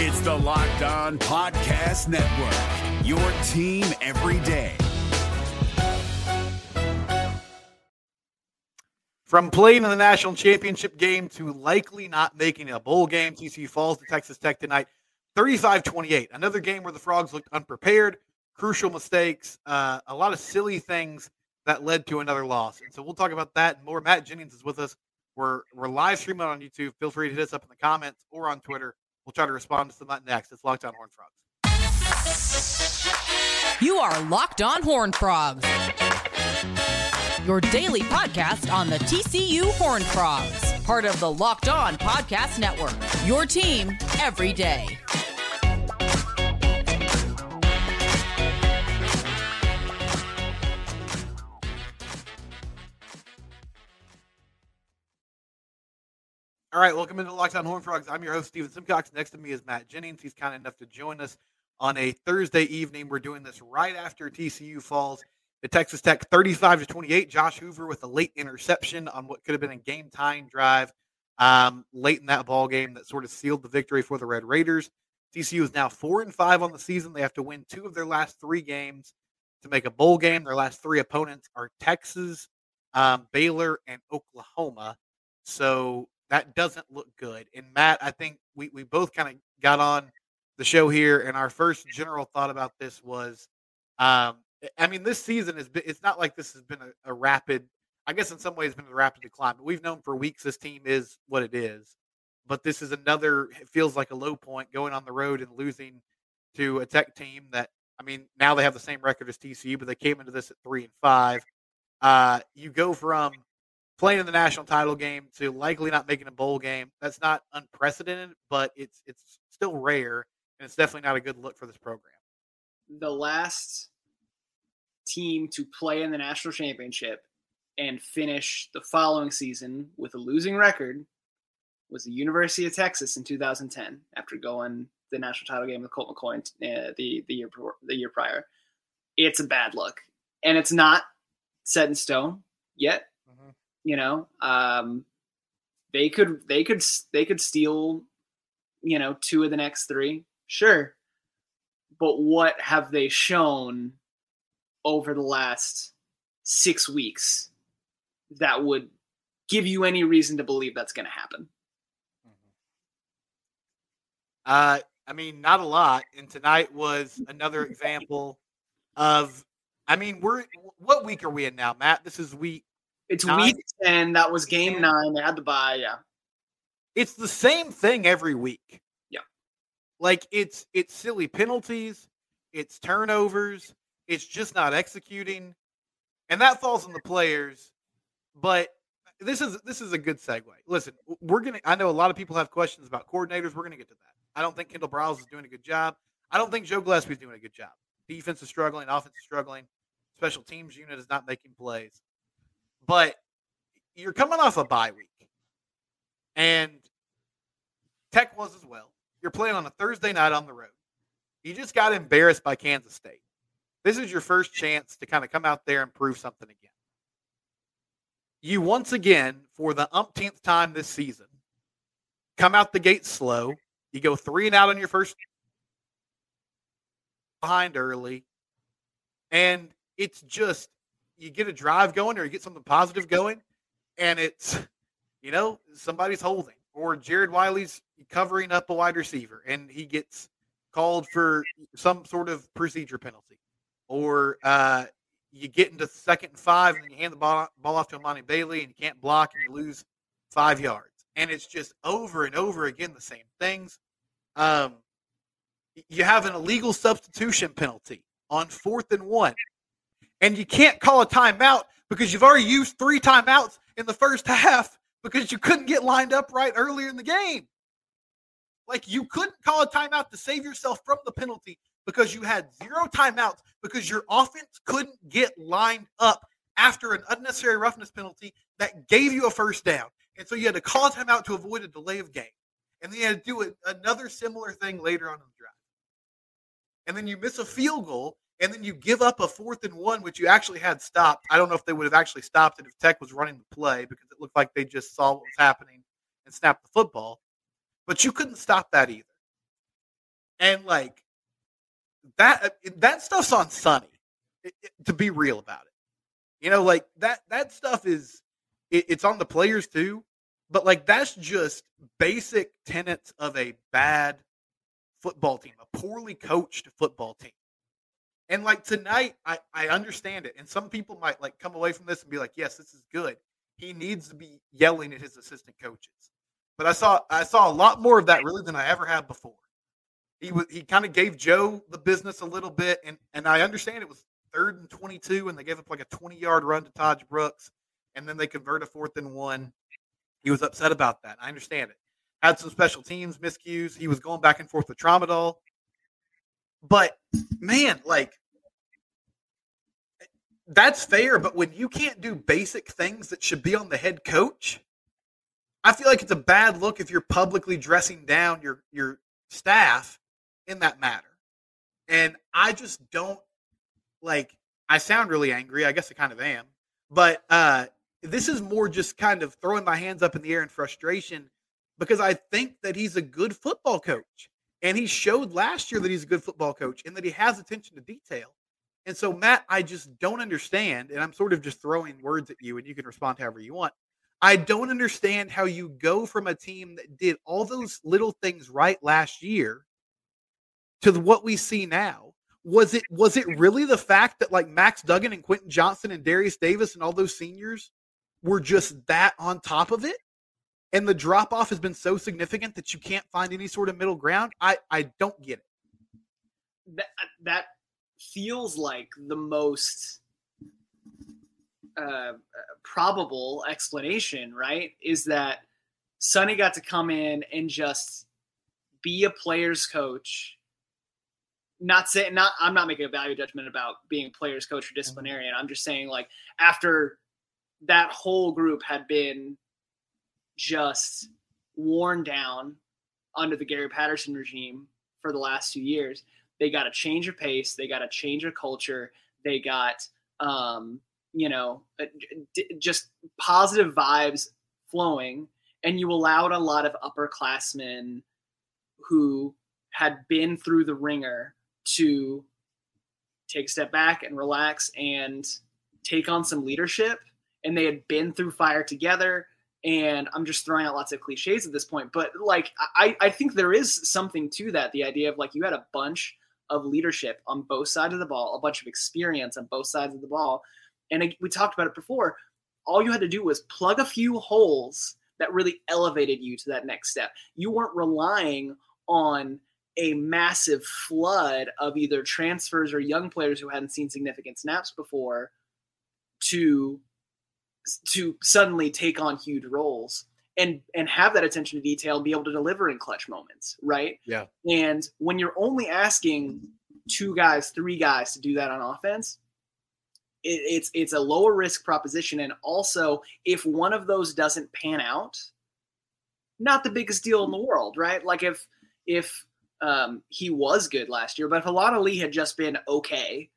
It's the Locked On Podcast Network, your team every day. From playing in the national championship game to likely not making a bowl game, TCU falls to Texas Tech tonight, 35 28. Another game where the Frogs looked unprepared, crucial mistakes, uh, a lot of silly things that led to another loss. And so we'll talk about that and more. Matt Jennings is with us. We're, we're live streaming on YouTube. Feel free to hit us up in the comments or on Twitter. We'll try to respond to some of that next. It's Locked On Horn Frogs. You are Locked On Horn Frogs your daily podcast on the TCU Horn Frogs, part of the Locked On Podcast Network. Your team every day. All right, welcome into Locked On Horn Frogs. I'm your host, Steven Simcox. Next to me is Matt Jennings. He's kind enough to join us on a Thursday evening. We're doing this right after TCU falls to Texas Tech 35 to 28. Josh Hoover with a late interception on what could have been a game time drive um, late in that ball game that sort of sealed the victory for the Red Raiders. TCU is now four and five on the season. They have to win two of their last three games to make a bowl game. Their last three opponents are Texas, um, Baylor, and Oklahoma. So that doesn't look good. And Matt, I think we, we both kind of got on the show here, and our first general thought about this was um, I mean, this season has been, it's not like this has been a, a rapid, I guess in some ways, been a rapid decline, but we've known for weeks this team is what it is. But this is another, it feels like a low point going on the road and losing to a tech team that, I mean, now they have the same record as TCU, but they came into this at three and five. Uh, you go from playing in the national title game to likely not making a bowl game. That's not unprecedented, but it's it's still rare, and it's definitely not a good look for this program. The last team to play in the national championship and finish the following season with a losing record was the University of Texas in 2010 after going the national title game with Colt McCoy uh, the the year the year prior. It's a bad look, and it's not set in stone yet. You know, um, they could they could they could steal, you know, two of the next three, sure, but what have they shown over the last six weeks that would give you any reason to believe that's going to happen? Mm-hmm. Uh, I mean, not a lot. And tonight was another example of. I mean, we're what week are we in now, Matt? This is week. It's nine? week ten. That was game nine. They had to buy. Yeah. It's the same thing every week. Yeah. Like it's it's silly penalties, it's turnovers, it's just not executing, and that falls on the players. But this is this is a good segue. Listen, we're gonna. I know a lot of people have questions about coordinators. We're gonna get to that. I don't think Kendall Briles is doing a good job. I don't think Joe Gillespie is doing a good job. Defense is struggling. Offense is struggling. Special teams unit is not making plays. But you're coming off a bye week, and Tech was as well. You're playing on a Thursday night on the road. You just got embarrassed by Kansas State. This is your first chance to kind of come out there and prove something again. You once again, for the umpteenth time this season, come out the gate slow. You go three and out on your first behind early. And it's just you get a drive going or you get something positive going, and it's you know, somebody's holding. Or Jared Wiley's covering up a wide receiver and he gets called for some sort of procedure penalty or uh, you get into second and five and you hand the ball, ball off to Emani Bailey and you can't block and you lose five yards. And it's just over and over again the same things. Um, you have an illegal substitution penalty on fourth and one, and you can't call a timeout because you've already used three timeouts in the first half because you couldn't get lined up right earlier in the game. Like you couldn't call a timeout to save yourself from the penalty because you had zero timeouts because your offense couldn't get lined up after an unnecessary roughness penalty that gave you a first down. And so you had to call a timeout to avoid a delay of game. And then you had to do another similar thing later on in the drive. And then you miss a field goal, and then you give up a fourth and one, which you actually had stopped. I don't know if they would have actually stopped it if Tech was running the play because it looked like they just saw what was happening and snapped the football. But you couldn't stop that either. And like that uh, that stuff's on it- to be real about it. You know, like that that stuff is it, it's on the players too, but like that's just basic tenets of a bad football team, a poorly coached football team. And like tonight, I, I understand it. And some people might like come away from this and be like, yes, this is good. He needs to be yelling at his assistant coaches. But I saw I saw a lot more of that really than I ever had before. He was he kind of gave Joe the business a little bit, and and I understand it was third and twenty two, and they gave up like a twenty yard run to Tahj Brooks, and then they convert a fourth and one. He was upset about that. I understand it. Had some special teams miscues. He was going back and forth with Tramadol. But man, like that's fair. But when you can't do basic things that should be on the head coach, I feel like it's a bad look if you're publicly dressing down your your staff in that matter. And I just don't like I sound really angry. I guess I kind of am. But uh this is more just kind of throwing my hands up in the air in frustration because I think that he's a good football coach. And he showed last year that he's a good football coach and that he has attention to detail. And so, Matt, I just don't understand. And I'm sort of just throwing words at you, and you can respond however you want. I don't understand how you go from a team that did all those little things right last year to what we see now. Was it was it really the fact that like Max Duggan and Quentin Johnston and Derius Davis and all those seniors were just that on top of it? And the drop off has been so significant that you can't find any sort of middle ground. I I don't get it. that uh, that feels like the most uh, uh, probable explanation, right? Is that Sonny got to come in and just be a player's coach. Not saying not I'm not making a value judgment about being a player's coach or mm-hmm. disciplinarian. I'm just saying like after that whole group had been just worn down under the Gary Patterson regime for the last two years, they got a change of pace, they got a change of culture, they got um, you know just positive vibes flowing, and you allowed a lot of upperclassmen who had been through the ringer to take a step back and relax and take on some leadership. And they had been through fire together and i'm just throwing out lots of cliches at this point but like i i think there is something to that the idea of like you had a bunch of leadership on both sides of the ball a bunch of experience on both sides of the ball. And it- we talked about it before. All you had to do was plug a few holes that really elevated you to that next step. You weren't relying on a massive flood of either transfers or young players who hadn't seen significant snaps before to to suddenly take on huge roles and and have that attention to detail and be able to deliver in clutch moments right? Yeah. and when you're only asking two guys three guys to do that on offense it, it's it's a lower risk proposition. And also if one of those doesn't pan out not the biggest deal in the world right? Like if if um, he was good last year but if Alan Ali had just been okay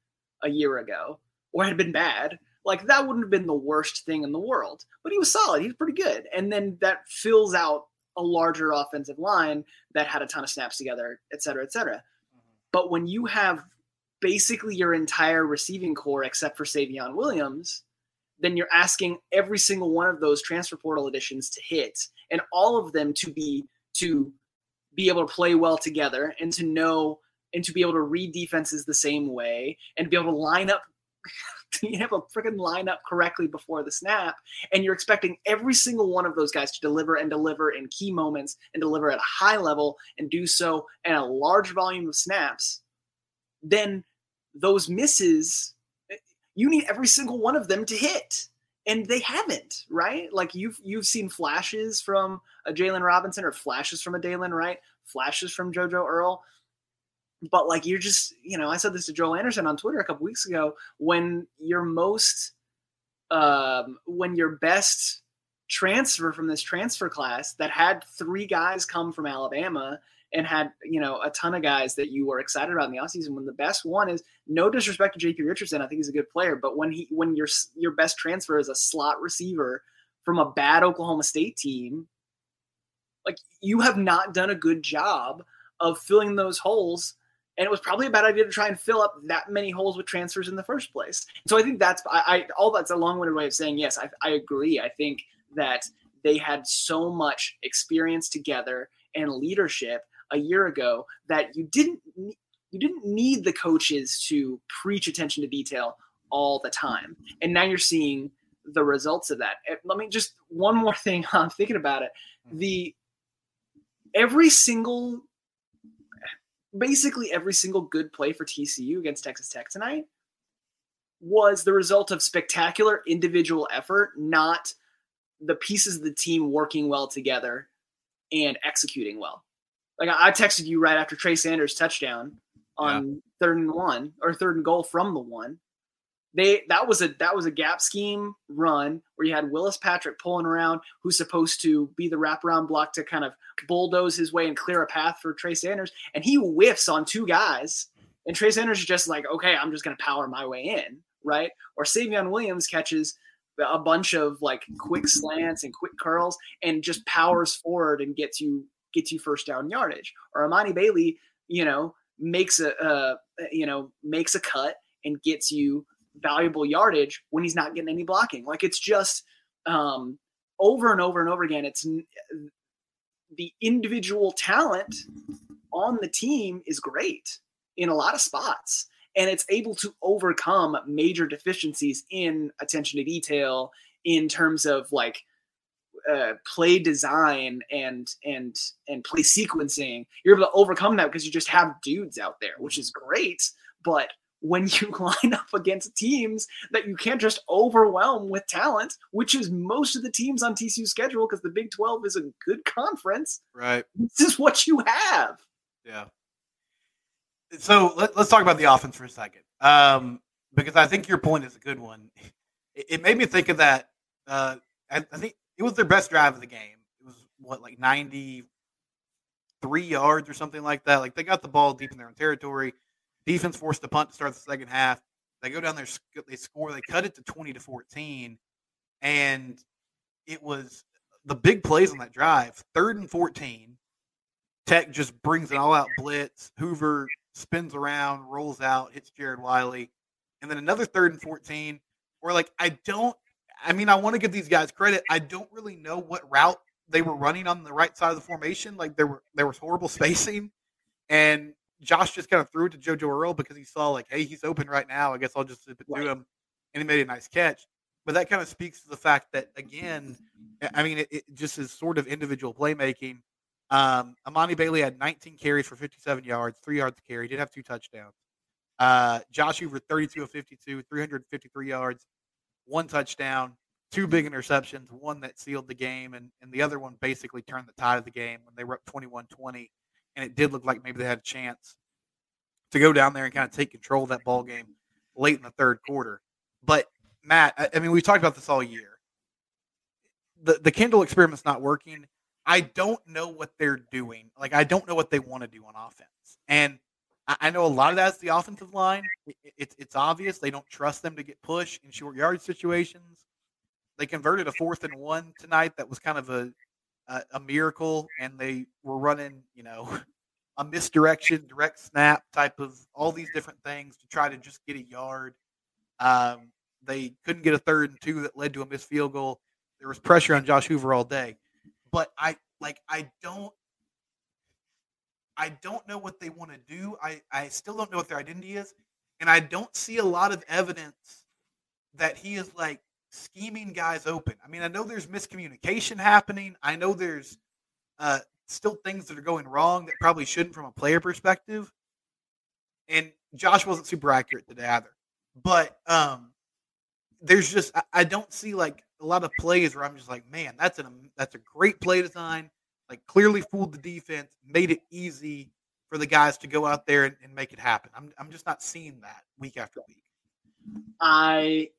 a year ago or had been bad like that wouldn't have been the worst thing in the world. But he was solid. He was pretty good. And then that fills out a larger offensive line that had a ton of snaps together, et cetera, et cetera. Mm-hmm. But when you have basically your entire receiving corps except for Savion Williams, then you're asking every single one of those transfer portal additions to hit and all of them to be to be able to play well together and to know and to be able to read defenses the same way and be able to line up you have a freaking line up correctly before the snap, and you're expecting every single one of those guys to deliver and deliver in key moments and deliver at a high level and do so in a large volume of snaps, then those misses, eh, you need every single one of them to hit. And they haven't, right? Like you've you've seen flashes from uh, a Jalen Robinson or flashes from a Dalen Wright, flashes from JoJo Earle but like you're just you know i said this to joel anderson on twitter a couple weeks ago when your most um when your best transfer from this transfer class that had three guys come from alabama and had you know a ton of guys that you were excited about in the offseason when the best one is no disrespect to jp richardson i think he's a good player but when he when your your best transfer is a slot receiver from a bad oklahoma state team like you have not done a good job of filling those holes. And it was probably a bad idea to try and fill up that many holes with transfers in the first place. So I think that's I, I all that's a long-winded way of saying yes. I, I agree. I think that they had so much experience together and leadership a year ago that you didn't you didn't need the coaches to preach attention to detail all the time. And now you're seeing the results of that. Let me just one more thing. I'm thinking about it. Hmm. The every single, basically every single good play for TCU against Texas Tech tonight was the result of spectacular individual effort, not the pieces of the team working well together and executing well. Like I texted you right after Trey Sanders' touchdown on yeah. third and one or third and goal from the one they that was a that was a gap scheme run where you had Willis Patrick pulling around, who's supposed to be the wraparound block to kind of bulldoze his way and clear a path for Trey Sanders, and he whiffs on two guys, and Trey Sanders is just like, okay, I'm just gonna power my way in, right? Or Savion Williams catches a bunch of like quick slants and quick curls and just powers forward and gets you gets you first down yardage. Or Emani Bailey, you know, makes a uh, you know makes a cut and gets you valuable yardage when he's not getting any blocking. Like it's just um, over and over and over again. It's the individual talent on the team is great in a lot of spots, and it's able to overcome major deficiencies in attention to detail in terms of like uh, play design and and and play sequencing. You're able to overcome that because you just have dudes out there, which is great. But when you line up against teams that you can't just overwhelm with talent, which is most of the teams on TCU schedule because the Big 12 is a good conference. Right. This is what you have. Yeah. So let, us talk about the offense for a second. Um, because I think your point is a good one. It, it made me think of that. Uh, I, I think it was their best drive of the game. It was what, like 93 yards or something like that. Like they got the ball deep in their own territory Defense forced the punt to start the second half. They go down there, they score, they cut it to 20 to 14. And it was the big plays on that drive. Third and 14. Tech just brings an all out blitz. Hoover spins around, rolls out, hits Jared Wiley. And then another third and 14 where, like, I don't, I mean, I want to give these guys credit. I don't really know what route they were running on the right side of the formation. Like, there were, there was horrible spacing. And Josh just kind of threw it to JoJo Earle because he saw like, hey, he's open right now. I guess I'll just do right. him, and he made a nice catch. But that kind of speaks to the fact that again, I mean, it, it just is sort of individual playmaking. Um, Emani Bailey had 19 carries for 57 yards, three yards to carry. Did have two touchdowns. Uh, Josh Hoover 32 of 52, 353 yards, one touchdown, two big interceptions, one that sealed the game, and, and the other one basically turned the tide of the game when they were up 21 20 and it did look like maybe they had a chance to go down there and kind of take control of that ball game late in the third quarter. But Matt, I, I mean, we've talked about this all year. The the Kendall experiment's not working. I don't know what they're doing. Like I don't know what they want to do on offense. And I, I know a lot of that's the offensive line. It, it, it's obvious they don't trust them to get push in short yard situations. They converted a fourth and one tonight. That was kind of a a, a miracle, and they were running, you know, a misdirection, direct snap type of all these different things to try to just get a yard. Um, they couldn't get a third and two that led to a missed field goal. There was pressure on Josh Hoover all day, but I like I don't I don't know what they want to do. I I still don't know what their identity is, and I don't see a lot of evidence that he is like scheming guys open. I mean, I know there's miscommunication happening. I know there's uh, still things that are going wrong that probably shouldn't from a player perspective. And Josh wasn't super accurate today either. But um, there's just I, I don't see like a lot of plays where I'm just like, man, that's an that's a great play design. Like clearly fooled the defense, made it easy for the guys to go out there and, and make it happen. I'm I'm just not seeing that week after week. I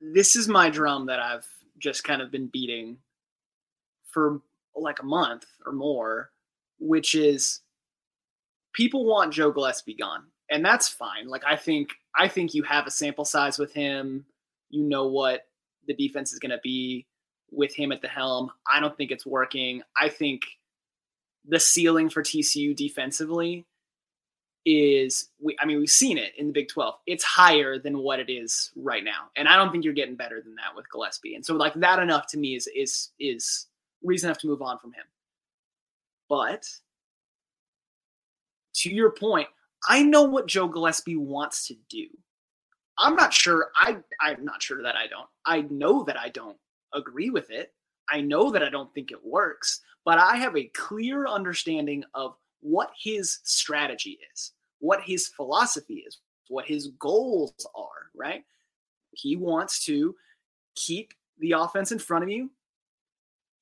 this is my drum that I've just kind of been beating for like a month or more, which is people want Joe Gillespie gone. And that's fine. Like I think I think you have a sample size with him. You know what the defense is going to be with him at the helm. I don't think it's working. I think the ceiling for TCU defensively is we I mean we've seen it in the Big 12. It's higher than what it is right now. And I don't think you're getting better than that with Gillespie. And so like that enough to me is is is reason enough to move on from him. But to your point, I know what Joe Gillespie wants to do. I'm not sure I I'm not sure that I don't. I know that I don't agree with it. I know that I don't think it works, but I have a clear understanding of what his strategy is, what his philosophy is, what his goals are, right? He wants to keep the offense in front of you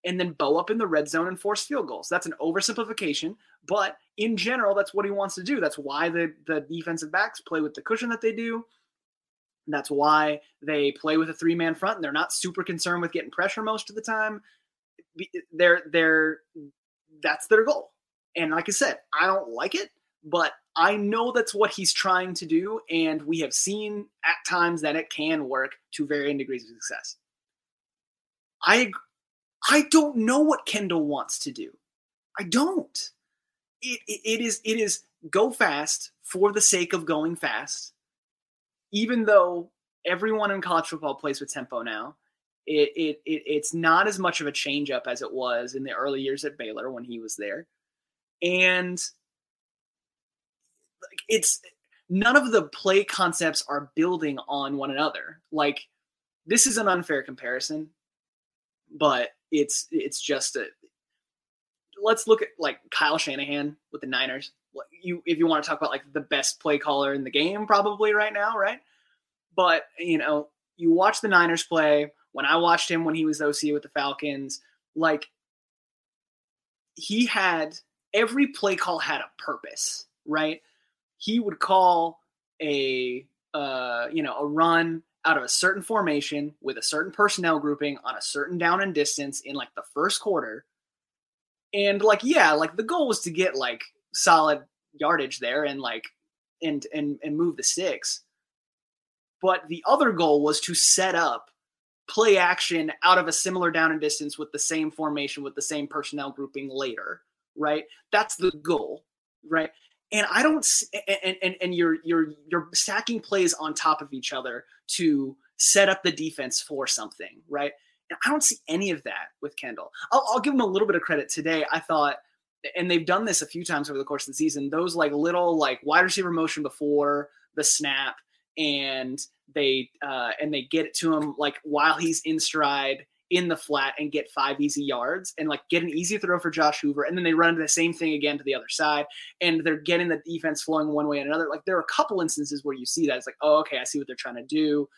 and then bow up in the red zone and force field goals. That's an oversimplification, but in general, that's what he wants to do. That's why the, the defensive backs play with the cushion that they do. That's why they play with a three man front and they're not super concerned with getting pressure most of the time. They're, they're, that's their goal. And like I said, I don't like it, but I know that's what he's trying to do. And we have seen at times that it can work to varying degrees of success. I I don't know what Kendall wants to do. I don't. It, it, it is it is go fast for the sake of going fast. Even though everyone in college football plays with tempo now, it, it, it it's not as much of a change up as it was in the early years at Baylor when he was there and it's none of the play concepts are building on one another. Like this is an unfair comparison, but it's it's just a let's look at like Kyle Shanahan with the Niners. You if you want to talk about like the best play caller in the game probably right now, right? But, you know, you watch the Niners play, when I watched him when he was OC with the Falcons, like he had every play call had a purpose, right? He would call a uh, you know a run out of a certain formation with a certain personnel grouping on a certain down and distance in like the first quarter. And like yeah, like the goal was to get like solid yardage there and like and and and move the sticks. But the other goal was to set up play action out of a similar down and distance with the same formation with the same personnel grouping later right? That's the goal, right? And I don't and and and you're you're you're stacking plays on top of each other to set up the defense for something, right? And I don't see any of that with Kendall. I'll, I'll give him a little bit of credit today. I thought, and they've done this a few times over the course of the season. Those like little like wide receiver motion before the snap, and they uh, and they get it to him like while he's in stride in the flat and get five easy yards and like get an easy throw for Josh Hoover. And then they run into the same thing again to the other side and they're getting the defense flowing one way and another. Like there are a couple instances where you see that. It's like, oh, okay, I see what they're trying to do.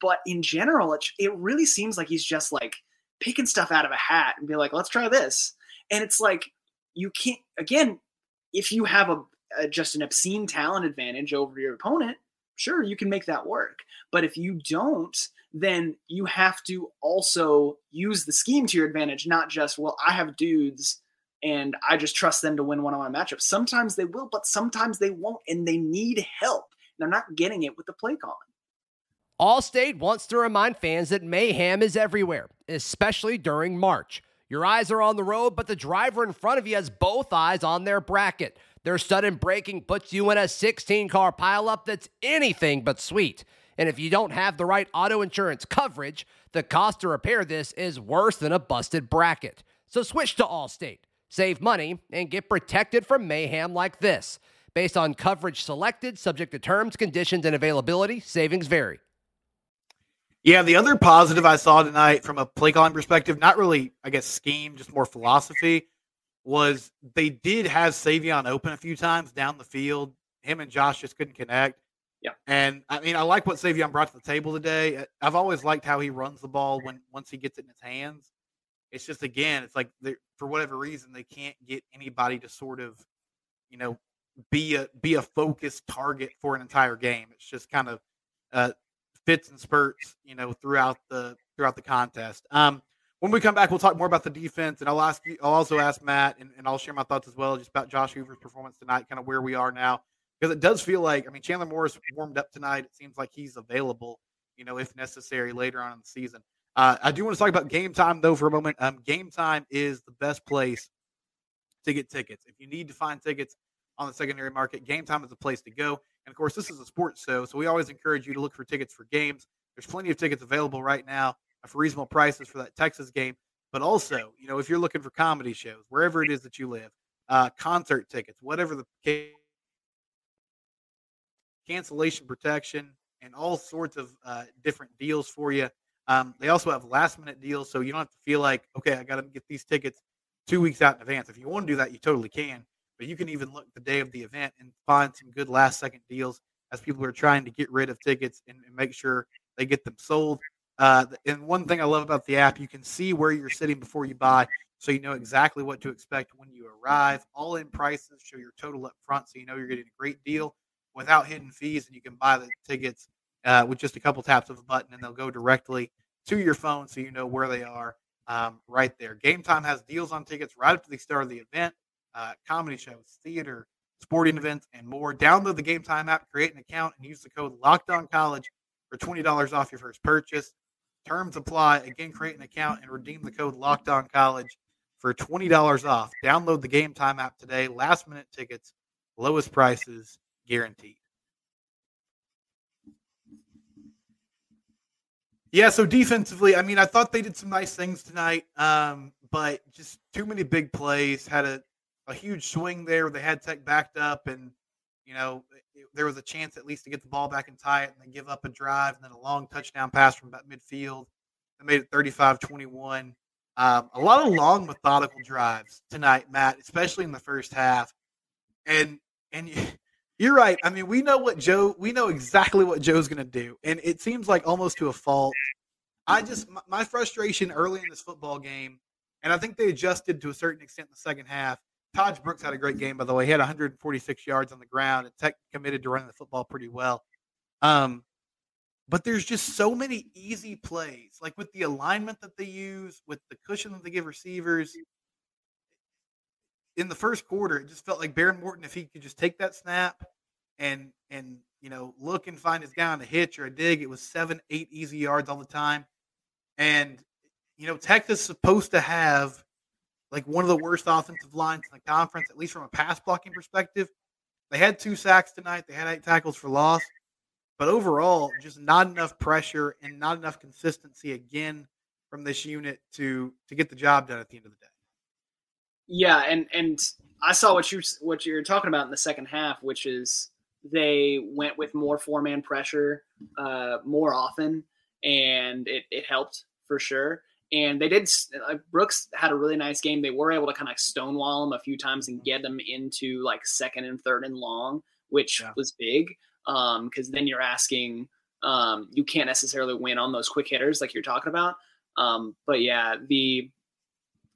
But in general, it, it really seems like he's just like picking stuff out of a hat and be like, let's try this. And it's like, you can't, again, if you have a, a just an obscene talent advantage over your opponent, sure, you can make that work. But if you don't, then you have to also use the scheme to your advantage, not just, well, I have dudes and I just trust them to win one on one matchups. Sometimes they will, but sometimes they won't, and they need help. They're not getting it with the play calling. Allstate wants to remind fans that mayhem is everywhere, especially during March. Your eyes are on the road, but the driver in front of you has both eyes on their bracket. Their sudden braking puts you in a 16 car pileup that's anything but sweet. And if you don't have the right auto insurance coverage, the cost to repair this is worse than a busted bracket. So switch to Allstate, save money, and get protected from mayhem like this. Based on coverage selected, subject to terms, conditions, and availability, savings vary. Yeah, the other positive I saw tonight from a play calling perspective, not really, I guess, scheme, just more philosophy, was they did have Savion open a few times down the field. Him and Josh just couldn't connect. Yeah. And I mean, I like what Savion brought to the table today. Uh, I've always liked how he runs the ball when once he gets it in his hands. It's just again, it's like for whatever reason they can't get anybody to sort of, you know, be a be a focused target for an entire game. It's just kind of uh, fits and spurts, you know, throughout the throughout the contest. Um, when we come back, we'll talk more about the defense, and I'll ask you. I'll also ask Matt, and, and I'll share my thoughts as well, just about Josh Hoover's performance tonight, kind of where we are now because it does feel like I mean Chandler Morris warmed up tonight. It seems like he's available, you know, if necessary later on in the season. Uh, I do want to talk about game time though for a moment. Um, game time is the best place to get tickets. If you need to find tickets on the secondary market, Game Time is the place to go. And of course, this is a sports show, so we always encourage you to look for tickets for games. There's plenty of tickets available right now for reasonable prices for that Texas game. But also, you know, if you're looking for comedy shows, wherever it is that you live, uh, concert tickets, whatever the case, cancellation protection, and all sorts of uh, different deals for you. Um, they also have last minute deals, so you don't have to feel like, okay, I got to get these tickets two weeks out in advance. If you want to do that, you totally can. But you can even look the day of the event and find some good last second deals as people are trying to get rid of tickets and, and make sure they get them sold. Uh, and one thing I love about the app, you can see where you're sitting before you buy, so you know exactly what to expect when you arrive. All in prices show your total up front, so you know you're getting a great deal without hidden fees, and you can buy the tickets uh, with just a couple taps of a button, and they'll go directly to your phone, so you know where they are um, right there. Game Time has deals on tickets right up to the start of the event, uh, comedy shows, theater, sporting events, and more. Download the Game Time app, create an account, and use the code Locked On College for twenty dollars off your first purchase. Terms apply. Again, create an account and redeem the code Locked On College for twenty dollars off. Download the Game Time app today. Last minute tickets, lowest prices guaranteed. Yeah, so defensively, I mean, I thought they did some nice things tonight, um, but just too many big plays. Had a, a huge swing there they had Tech backed up, and you know it, there was a chance at least to get the ball back and tie it, and they give up a drive, and then a long touchdown pass from about midfield. They made it 35-21. Um, a lot of long, methodical drives tonight, Matt, especially in the first half. And and you're right. I mean, we know what Joe. We know exactly what Joe's going to do, and it seems like almost to a fault. I just my frustration early in this football game, and I think they adjusted to a certain extent in the second half. Tahj Brooks had a great game, by the way. He had 146 yards on the ground, and Tech committed to running the football pretty well. Um, but there's just so many easy plays, like with the alignment that they use, with the cushion that they give receivers in the first quarter, it just felt like Behren Morton, if he could just take that snap and and you know look and find his guy on a hitch or a dig, it was seven, eight easy yards all the time. And you know, Texas is supposed to have like one of the worst offensive lines in the conference, at least from a pass blocking perspective. They had two sacks tonight. They had eight tackles for loss, but overall, just not enough pressure and not enough consistency again from this unit to to get the job done at the end of the day. Yeah, and and I saw what you what you're talking about in the second half, which is they went with more four man pressure uh, more often, and it, it helped for sure. And they did. Uh, Brooks had a really nice game. They were able to kind of stonewall him a few times and get them into like second and third and long, which yeah. was big. Um, because then you're asking, um, you can't necessarily win on those quick hitters like you're talking about. Um, but yeah, the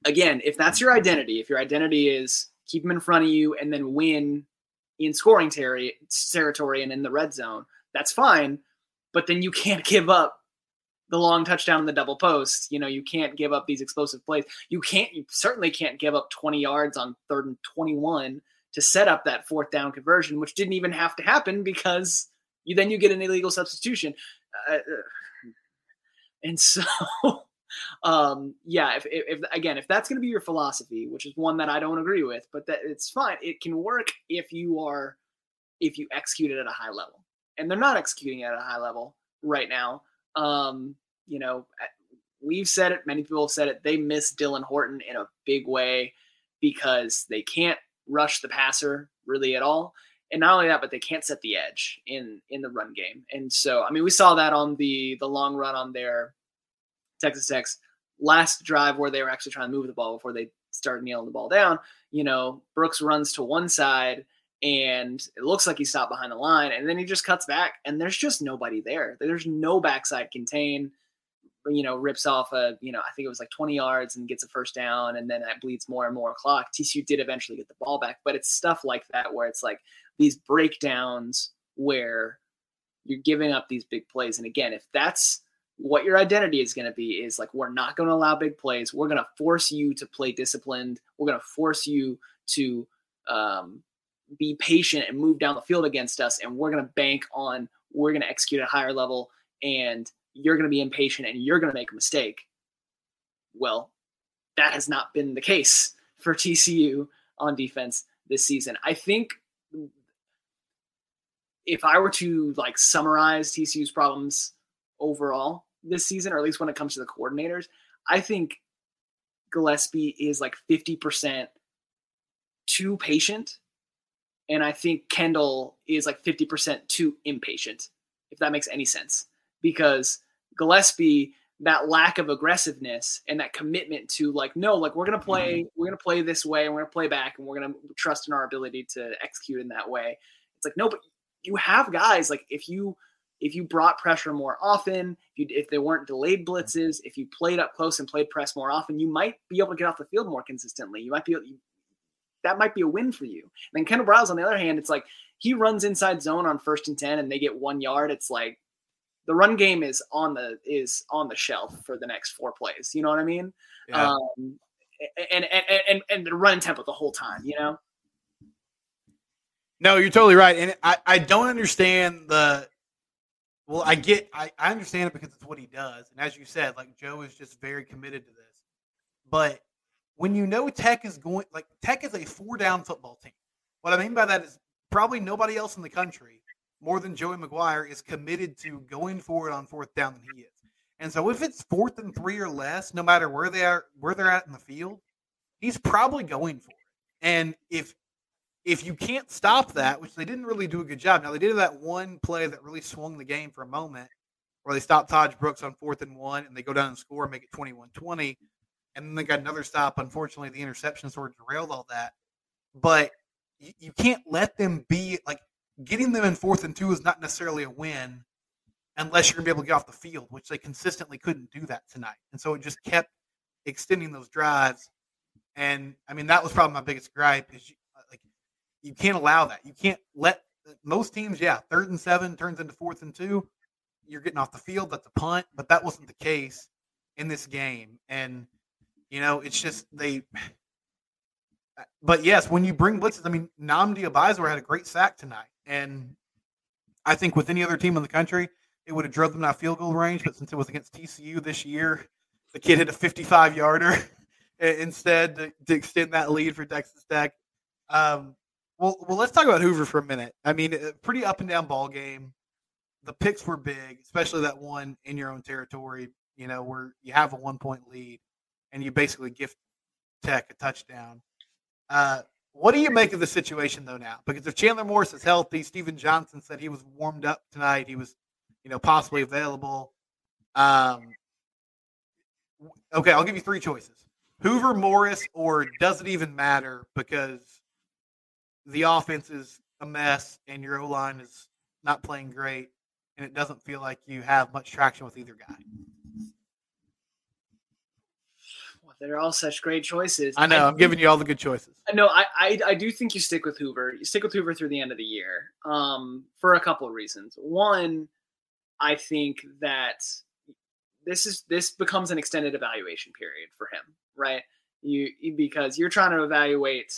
again, if that's your identity, if your identity is keep them in front of you and then win in scoring ter- territory and in the red zone, that's fine. But then you can't give up the long touchdown in the double post. You know, you can't give up these explosive plays. You can't, you certainly can't give up 20 yards on third and 21 to set up that fourth down conversion, which didn't even have to happen because you then you get an illegal substitution. Uh, uh and so um, yeah, if, if, if again, if that's going to be your philosophy, which is one that I don't agree with, but that it's fine. It can work if you are, if you execute it at a high level, and they're not executing at a high level right now. Um, you know, we've said it. Many people have said it. They miss Dylan Horton in a big way because they can't rush the passer really at all. And not only that, but they can't set the edge in in the run game. And so, I mean, we saw that on the the long run on their Texas Tech's last drive where they were actually trying to move the ball before they started kneeling the ball down, you know, Brooks runs to one side and it looks like he stopped behind the line and then he just cuts back and there's just nobody there. There's no backside contain, you know, rips off a, you know, I think it was like 20 yards and gets a first down and then that bleeds more and more clock. TCU did eventually get the ball back, but it's stuff like that where it's like these breakdowns where you're giving up these big plays. And again, if that's what your identity is going to be is like we're not going to allow big plays. We're going to force you to play disciplined. We're going to force you to um, be patient and move down the field against us and we're going to bank on we're going to execute at a higher level and you're going to be impatient and you're going to make a mistake. Well that has not been the case for tcu on defense this season. I think if I were to like summarize TCU's problems overall this season, or at least when it comes to the coordinators, I think Gillespie is like 50% too patient. And I think Kendall is like 50% too impatient, if that makes any sense. Because Gillespie, that lack of aggressiveness and that commitment to like, no, like we're gonna play, mm-hmm. we're gonna play this way, and we're gonna play back, and we're gonna trust in our ability to execute in that way. It's like, no, but you have guys like if you if you brought pressure more often, if, you, if there weren't delayed blitzes, if you played up close and played press more often, you might be able to get off the field more consistently. You might be able, you, that might be a win for you. And then Kendall Briles, on the other hand, it's like he runs inside zone on first and ten, and they get one yard. It's like the run game is on the is on the shelf for the next four plays. You know what I mean? Yeah. Um, and, and and and the run tempo the whole time. You know. No, you're totally right, and I I don't understand the well, I get, I, I understand it because it's what he does, and as you said, like Joe is just very committed to this. But when you know Tech is going, like Tech is a four down football team. What I mean by that is probably nobody else in the country, more than Joey McGuire, is committed to going forward on fourth down than he is. And so if it's fourth and three or less, no matter where they are, where they're at in the field, he's probably going for it. And if if you can't stop that, which they didn't really do a good job. Now they did that one play that really swung the game for a moment, where they stopped Tahj Brooks on fourth and one, and they go down and score and make it 21-20. And then they got another stop. Unfortunately, the interception sort of derailed all that. But you, you can't let them be like getting them in fourth and two is not necessarily a win unless you're gonna be able to get off the field, which they consistently couldn't do that tonight. And so it just kept extending those drives. And I mean, that was probably my biggest gripe is you can't allow that. You can't let most teams, yeah, third and seven turns into fourth and two. You're getting off the field. That's a punt, but that wasn't the case in this game. And you know, it's just they. But yes, when you bring blitzes, I mean, Namdi Obiazor had a great sack tonight, and I think with any other team in the country, it would have drove them out field goal range. But since it was against TCU this year, the kid hit a 55 yarder instead to, to, extend that lead for Texas Tech. Um, well, well, let's talk about Hoover for a minute. I mean, pretty up and down ball game. The picks were big, especially that one in your own territory. You know, where you have a one point lead, and you basically gift Tech a touchdown. Uh, what do you make of the situation though now? Because if Chandler Morris is healthy, Stephen Johnson said he was warmed up tonight. He was, you know, possibly available. Um, okay, I'll give you three choices: Hoover, Morris, or does it even matter? Because the offense is a mess and your O line is not playing great, and it doesn't feel like you have much traction with either guy. Well, they're all such great choices. I know. I am giving you all the good choices. No, I, I, I do think you stick with Hoover. You stick with Hoover through the end of the year, um, for a couple of reasons. One, I think that this is this becomes an extended evaluation period for him, right? You because you're trying to evaluate.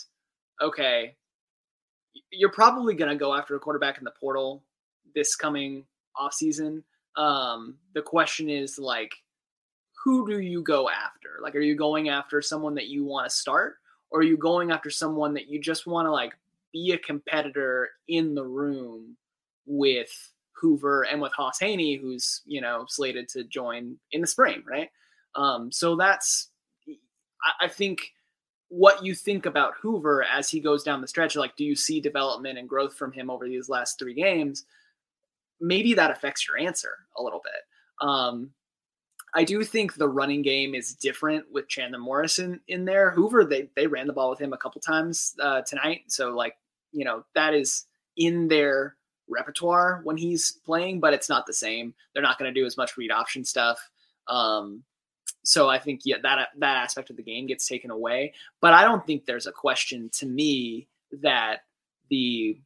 Okay, you're probably going to go after a quarterback in the portal this coming off season. Um, the question is like, who do you go after? Like, are you going after someone that you want to start, or are you going after someone that you just want to like be a competitor in the room with Hoover and with Hauss Hejny, who's you know slated to join in the spring, right? Um, so that's I, I think what you think about Hoover as he goes down the stretch. Like, do you see development and growth from him over these last three games? Maybe that affects your answer a little bit. Um, I do think the running game is different with Chandler Morrison in there. Hoover, they they ran the ball with him a couple times uh, tonight, so like you know that is in their repertoire when he's playing, but it's not the same. They're not going to do as much read option stuff. Um, so I think yeah, that that aspect of the game gets taken away. But I don't think there's a question to me that the,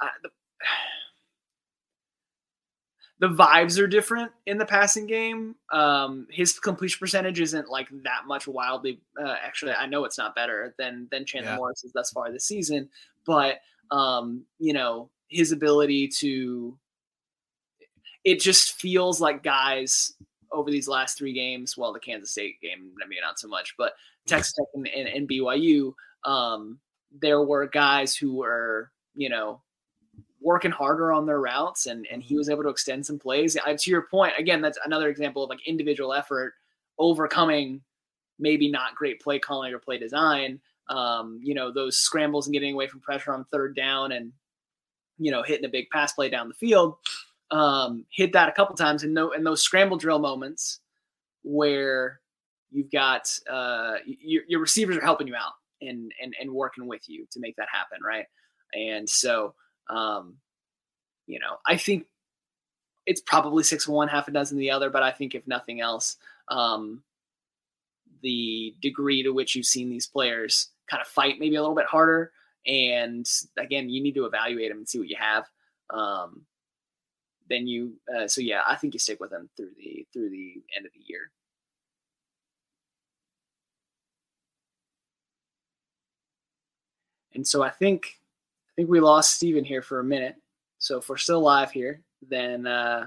uh, the the vibes are different in the passing game. Um, his completion percentage isn't like that much wildly. Uh, actually, I know it's not better than than Chandler yeah. Morris's thus far this season, but um, you know his ability to. It just feels like guys over these last three games. Well, the Kansas State game, I mean, not so much, but Texas Tech and, and, and BYU, um, there were guys who were, you know, working harder on their routes and, and he was able to extend some plays. I, to your point, again, that's another example of like individual effort overcoming maybe not great play calling or play design. Um, you know, those scrambles and getting away from pressure on third down and, you know, hitting a big pass play down the field. Um, hit that a couple times and no, and those scramble drill moments where you've got uh, your, your receivers are helping you out and, and and working with you to make that happen, right? And so um, you know, I think it's probably six one, half a dozen the other, but I think if nothing else, um, the degree to which you've seen these players kind of fight maybe a little bit harder. And again, you need to evaluate them and see what you have. Um, then you, uh, so yeah, I think you stick with them through the through the end of the year. And so I think I think we lost Steven here for a minute. So if we're still live here, then uh,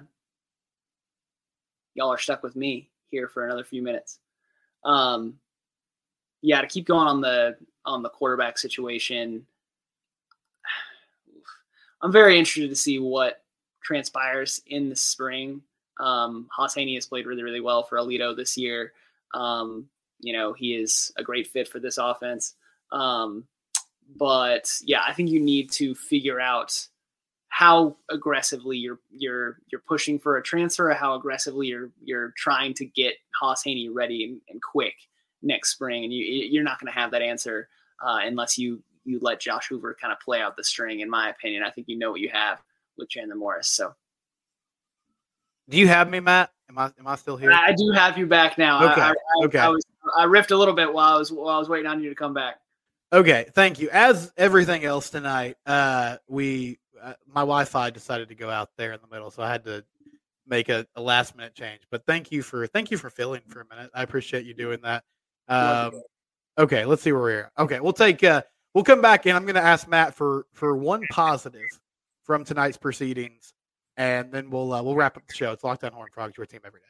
y'all are stuck with me here for another few minutes. Um, yeah, to keep going on the on the quarterback situation, I'm very interested to see what transpires in the spring. Um, Hauss Hejny has played really, really well for Aledo this year. Um, you know, he is a great fit for this offense. Um, but yeah, I think you need to figure out how aggressively you're you're you're pushing for a transfer, or how aggressively you're you're trying to get Hauss Hejny ready and, and quick next spring, and you you're not going to have that answer uh, unless you you let Josh Hoover kind of play out the string. In my opinion, I think you know what you have with Chandler Morris. So, do you have me, Matt? Am I am I still here? I do have you back now. Okay. I, I, okay. I, was I riffed a little bit while I was while I was waiting on you to come back. Okay, thank you. As everything else tonight, uh, we uh, my Wi-Fi decided to go out there in the middle, so I had to make a, a, last minute change. But thank you for thank you for filling for a minute. I appreciate you doing that. Um, okay, let's see where we're at. Okay, we'll take uh, we'll come back in. I'm going to ask Matt for for one positive from tonight's proceedings, and then we'll uh, we'll wrap up the show. It's Locked On Horn Frogs, your team every day.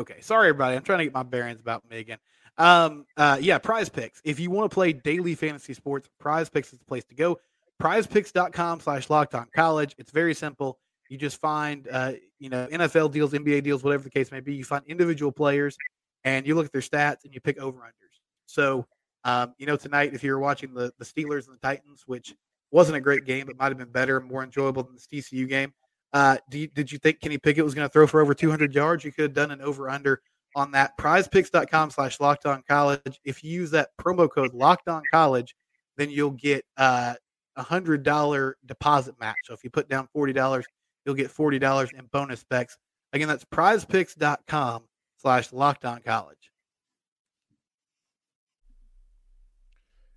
Okay, sorry everybody. I'm trying to get my bearings about Megan. Um, uh, yeah, Prize Picks. If you want to play daily fantasy sports, Prize Picks is the place to go. PrizePicks.com slash locked on college. It's very simple. You just find, uh, you know, NFL deals, NBA deals, whatever the case may be. You find individual players, and you look at their stats and you pick over unders. So, um, you know, tonight if you were watching the the Steelers and the Titans, which wasn't a great game, but might have been better, and more enjoyable than the TCU game. Uh, you, did you think Kenny Pickett was going to throw for over 200 yards? You could have done an over under on that. Prizepicks.com slash locked on college. If you use that promo code locked on college, then you'll get uh, a hundred dollar deposit match. So if you put down forty dollars, you'll get forty dollars in bonus specs. Again, that's prizepicks.com slash locked on college.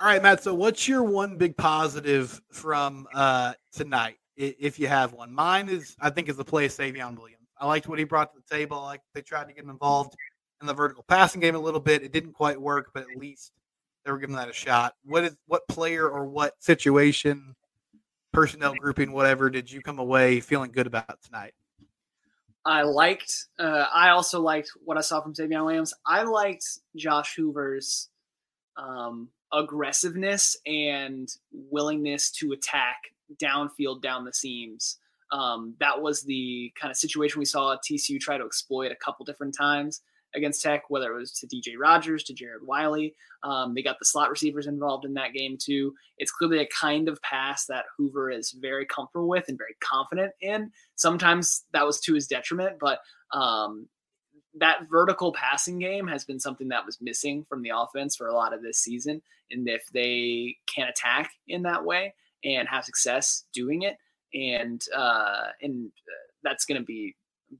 All right, Matt. So, what's your one big positive from uh, tonight, if you have one? Mine is, I think, is the play of Savion Williams. I liked what he brought to the table. I like they tried to get him involved in the vertical passing game a little bit. It didn't quite work, but at least they were giving that a shot. What is what player or what situation, personnel grouping, whatever, did you come away feeling good about tonight? I liked. Uh, I also liked what I saw from Savion Williams. I liked Josh Hoover's um, aggressiveness and willingness to attack downfield down the seams. Um, that was the kind of situation we saw TCU try to exploit a couple different times against Tech, whether it was to DJ Rogers, to Jared Wiley. Um, they got the slot receivers involved in that game too. It's clearly a kind of pass that Hoover is very comfortable with and very confident in. Sometimes that was to his detriment, but um, that vertical passing game has been something that was missing from the offense for a lot of this season. And if they can attack in that way and have success doing it, and uh, and uh, that's going to be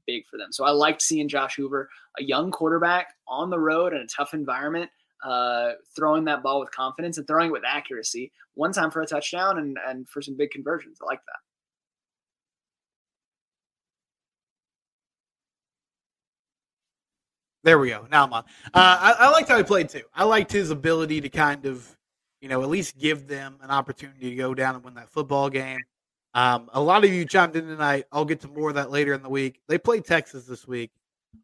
big for them. So I liked seeing Josh Hoover, a young quarterback on the road in a tough environment, uh, throwing that ball with confidence and throwing it with accuracy. One time for a touchdown and and for some big conversions. I like that. There we go. Now I'm on. Uh, I, I liked how he played too. I liked his ability to kind of, you know, at least give them an opportunity to go down and win that football game. Um, a lot of you chimed in tonight. I'll get to more of that later in the week. They play Texas this week.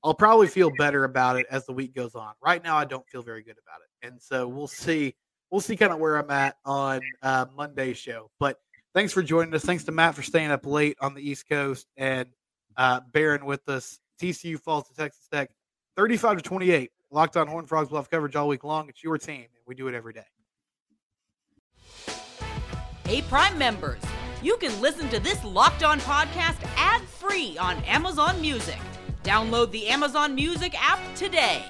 I'll probably feel better about it as the week goes on. Right now, I don't feel very good about it, and so we'll see. We'll see kind of where I'm at on uh, Monday's show. But thanks for joining us. Thanks to Matt for staying up late on the East Coast and uh, bearing with us. TCU falls to Texas Tech. 35 to 28. Locked on Horn Frogs will have coverage all week long. It's your team, and we do it every day. Hey, Prime members, you can listen to this Locked On podcast ad free on Amazon Music. Download the Amazon Music app today.